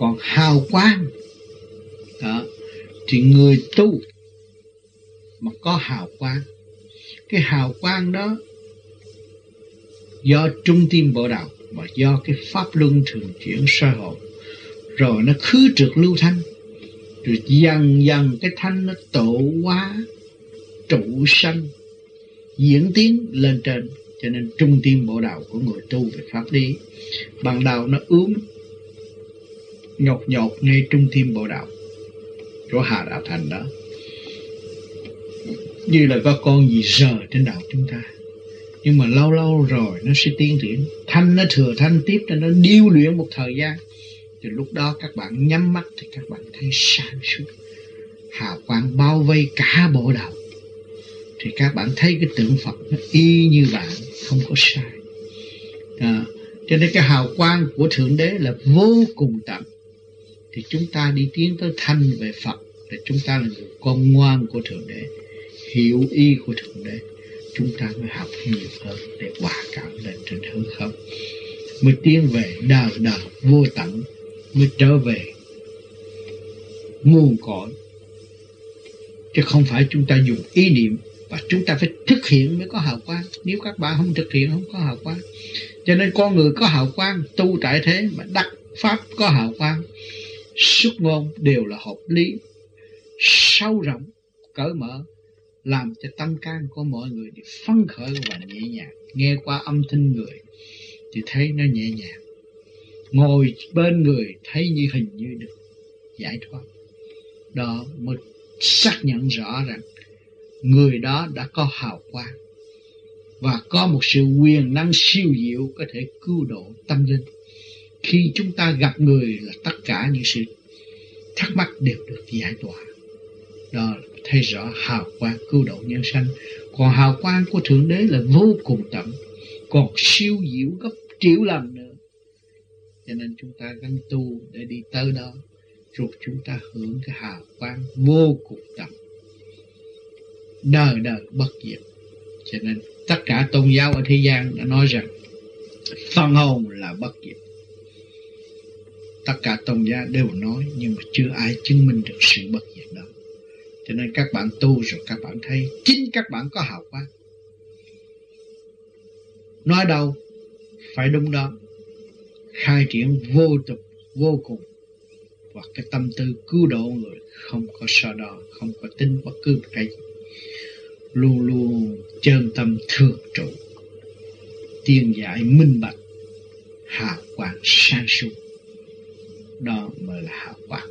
còn hào quang. Đó. Thì người tu mà có hào quang, cái hào quang đó do trung tim bộ đạo và do cái pháp luân thường chuyển sơ hồn, rồi nó khứ trượt lưu thanh. Rồi dần dần cái thanh nó tổ hóa, trụ sanh, diễn tiến lên trên. Cho nên trung tim bộ đạo của người tu về pháp lý, ban đầu nó ướm nhột nhột ngay trung tim bộ đạo. Chỗ hà đạo thành đó. Như là có con gì rờ trên đầu chúng ta. Nhưng mà lâu lâu rồi nó sẽ tiến triển. Thanh nó thừa thanh tiếp cho nó điêu luyện một thời gian. Thì lúc đó các bạn nhắm mắt thì các bạn thấy sáng suốt. Hào quang bao vây cả bộ đầu thì các bạn thấy cái tượng Phật nó y như bạn không có sai. À, cho nên cái hào quang của thượng đế là vô cùng tận thì chúng ta đi tiến tới thanh về Phật là chúng ta là người con ngoan của thượng đế, hiểu ý của thượng đế. Chúng ta mới học nhiều hơn để hòa cảm lên trên hư không. Mới tiến về đời đời vô tận, mới trở về nguồn cội. Chứ không phải chúng ta dùng ý niệm và chúng ta phải thực hiện mới có hào quang. Nếu các bạn không thực hiện, không có hào quang. Cho nên con người có hào quang, tu tại thế mà đắc pháp có hào quang xuất ngôn đều là hợp lý. Sâu rộng cởi mở, làm cho tâm can của mọi người thì phấn khởi và nhẹ nhàng. Nghe qua âm thanh người thì thấy nó nhẹ nhàng. Ngồi bên người thấy như hình như được giải thoát. Đó, mới xác nhận rõ rằng người đó đã có hào quang và có một sự quyền năng siêu diệu có thể cứu độ tâm linh khi chúng ta gặp người là tất cả những sự thắc mắc đều được giải tỏa. Đó là thấy rõ hào quang cứu độ nhân sanh. Còn hào quang của thượng đế là vô cùng tận. Còn siêu diệu gấp triệu lần nữa. Cho nên chúng ta gắn tu để đi tới đó, rồi chúng ta hưởng cái hào quang vô cùng tận. Đời đời bất diệt. Cho nên tất cả tôn giáo ở thế gian đã nói rằng, phần hồn là bất diệt tất cả tôn giáo đều nói, nhưng mà chưa ai chứng minh được sự bất diệt đó. Cho nên các bạn tu rồi các bạn thấy, chính các bạn có hào quang. Nói đâu, phải đúng đó. Khai triển vô tục, vô cùng. Và cái tâm tư cứu độ người không có so đo, không có tính bất cứ một cái gì. Luôn luôn chân tâm thường trụ. Tiên giải minh bạch, hào quang sáng suốt đó mới là hào quang